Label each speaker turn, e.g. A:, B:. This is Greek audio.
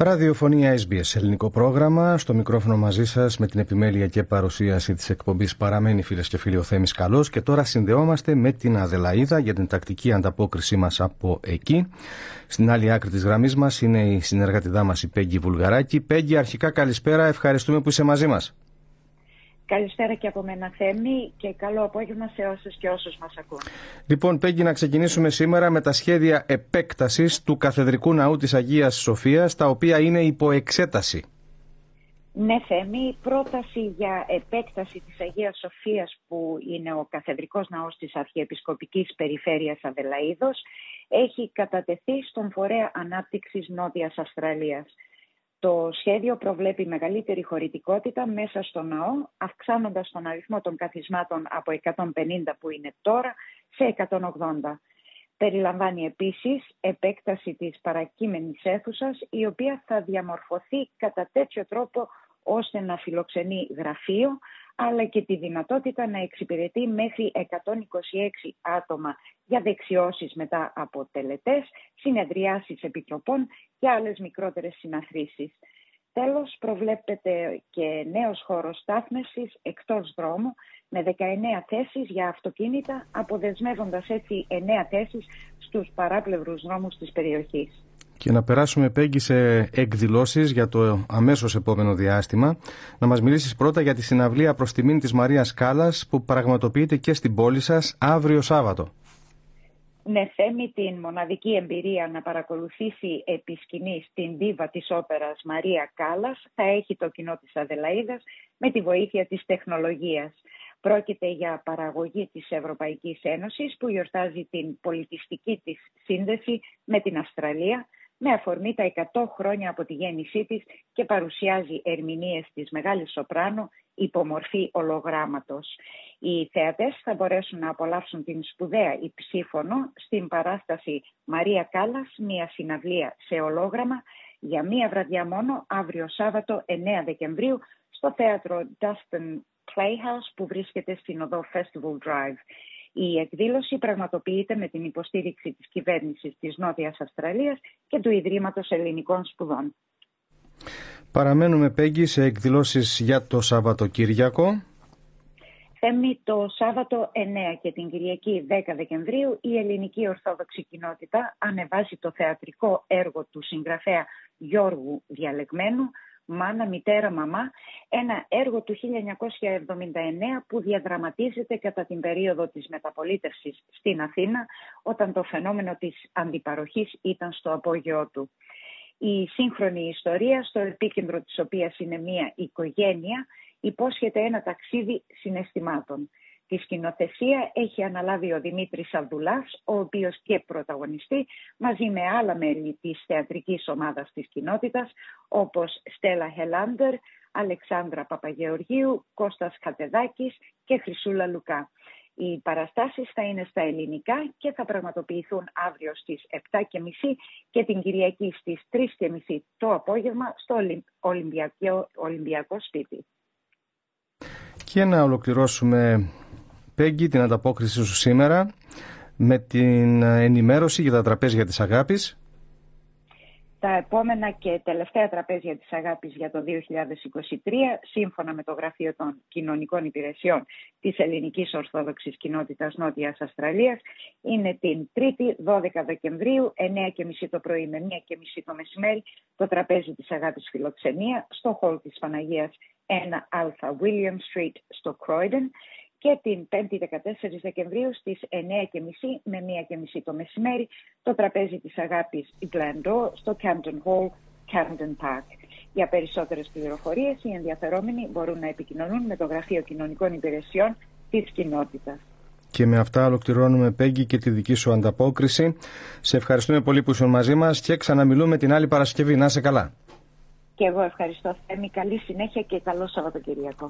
A: Ραδιοφωνία SBS, ελληνικό πρόγραμμα. Στο μικρόφωνο μαζί σας με την επιμέλεια και παρουσίαση της εκπομπής παραμένει φίλες και φίλοι ο Θέμης Καλός. Και τώρα συνδεόμαστε με την Αδελαίδα για την τακτική ανταπόκρισή μας από εκεί. Στην άλλη άκρη της γραμμής μας είναι η συνεργατηδά μας η Πέγγι Βουλγαράκη. Πέγγι, αρχικά καλησπέρα. Ευχαριστούμε που είσαι μαζί μας.
B: Καλησπέρα και από μένα Θέμη και καλό απόγευμα σε όσους και όσους μας ακούν.
A: Λοιπόν Πέγγι να ξεκινήσουμε σήμερα με τα σχέδια επέκτασης του Καθεδρικού Ναού της Αγίας Σοφίας τα οποία είναι υπό εξέταση.
B: Ναι Θέμη, πρόταση για επέκταση της Αγίας Σοφίας που είναι ο Καθεδρικός Ναός της Αρχιεπισκοπικής Περιφέρειας Αδελαίδος έχει κατατεθεί στον Φορέα Ανάπτυξης Νότιας Αυστραλίας. Το σχέδιο προβλέπει μεγαλύτερη χωρητικότητα μέσα στο ναό, αυξάνοντας τον αριθμό των καθισμάτων από 150 που είναι τώρα σε 180. Περιλαμβάνει επίσης επέκταση της παρακείμενης αίθουσας, η οποία θα διαμορφωθεί κατά τέτοιο τρόπο ώστε να φιλοξενεί γραφείο, αλλά και τη δυνατότητα να εξυπηρετεί μέχρι 126 άτομα για δεξιώσεις μετά από τελετές, συνεδριάσεις επιτροπών και άλλες μικρότερες συναθρήσεις. Τέλος, προβλέπεται και νέος χώρος στάθμευσης εκτός δρόμου με 19 θέσεις για αυτοκίνητα, αποδεσμεύοντας έτσι 9 θέσεις στους παράπλευρους δρόμους της περιοχής.
A: Και να περάσουμε, Πέγγι, σε εκδηλώσεις για το αμέσως επόμενο διάστημα. Να μας μιλήσεις πρώτα για τη συναυλία προς τιμήν της Μαρίας Κάλλας που πραγματοποιείται και στην πόλη σας αύριο Σάββατο.
B: Ναι, θέμη την μοναδική εμπειρία να παρακολουθήσει επί σκηνής την δίβα της όπερας Μαρία Κάλλας θα έχει το κοινό της Αδελαίδας με τη βοήθεια της τεχνολογίας. Πρόκειται για παραγωγή της Ευρωπαϊκής Ένωσης που γιορτάζει την πολιτιστική της σύνδεση με την Αυστραλία με αφορμή τα 100 χρόνια από τη γέννησή της και παρουσιάζει ερμηνείες της Μεγάλης Σοπράνο υπομορφή ολογράμματος. Οι θεατές θα μπορέσουν να απολαύσουν την σπουδαία υψήφωνο στην παράσταση Μαρία Κάλλας, μια συναυλία σε ολόγραμμα για μία βραδιά μόνο αύριο Σάββατο 9 Δεκεμβρίου στο θέατρο Dustin Playhouse που βρίσκεται στην οδό Festival Drive. Η εκδήλωση πραγματοποιείται με την υποστήριξη της κυβέρνησης της Νότιας Αυστραλίας και του Ιδρύματος Ελληνικών Σπουδών.
A: Παραμένουμε, Πέγγι, σε εκδηλώσεις για το Σαββατοκύριακο.
B: Θέμη το Σάββατο 9 και την Κυριακή 10 Δεκεμβρίου η ελληνική Ορθόδοξη Κοινότητα ανεβάζει το θεατρικό έργο του συγγραφέα Γιώργου Διαλεγμένου «Μάνα, μητέρα, μαμά», ένα έργο του 1979 που διαδραματίζεται κατά την περίοδο της μεταπολίτευσης στην Αθήνα όταν το φαινόμενο της αντιπαροχής ήταν στο απόγειό του. Η σύγχρονη ιστορία, στο επίκεντρο της οποίας είναι μια οικογένεια, υπόσχεται ένα ταξίδι συναισθημάτων. Τη σκηνοθεσία έχει αναλάβει ο Δημήτρης Αβδουλάς, ο οποίος και πρωταγωνιστεί μαζί με άλλα μέλη της θεατρικής ομάδας της κοινότητας, όπως Στέλλα Χελάντερ, Αλεξάνδρα Παπαγεωργίου, Κώστας Κατεδάκης και Χρυσούλα Λουκά. Οι παραστάσεις θα είναι στα ελληνικά και θα πραγματοποιηθούν αύριο στις 7.30 και την Κυριακή στις 3.30 το απόγευμα στο Ολυμπιακό, Ολυμπιακό Σπίτι.
A: Και να ολοκληρώσουμε, Πέγγι, την ανταπόκριση σου σήμερα με την ενημέρωση για τα τραπέζια της αγάπης.
B: Τα επόμενα και τελευταία τραπέζια της αγάπης για το 2023, σύμφωνα με το Γραφείο των Κοινωνικών Υπηρεσιών της Ελληνικής Ορθόδοξης Κοινότητας Νότιας Αυστραλίας, είναι την 3η 12 Δεκεμβρίου, 9.30 το πρωί με 1.30 το μεσημέρι, το τραπέζι της αγάπης φιλοξενία στο χώρο της Παναγίας 1α William Street στο Croydon και την 5η 14 Δεκεμβρίου στις 9.30 με 1.30 το μεσημέρι το τραπέζι της αγάπης Glendor στο Camden Hall, Camden Park. Για περισσότερες πληροφορίες οι ενδιαφερόμενοι μπορούν να επικοινωνούν με το Γραφείο Κοινωνικών Υπηρεσιών της κοινότητας.
A: Και με αυτά ολοκληρώνουμε, Πέγγι, και τη δική σου ανταπόκριση. Σε ευχαριστούμε πολύ που ήσουν μαζί μας και ξαναμιλούμε την άλλη Παρασκευή. Να είσαι καλά.
B: Και εγώ ευχαριστώ, Θέμη. Καλή συνέχεια και καλό Σαββατοκυριακό.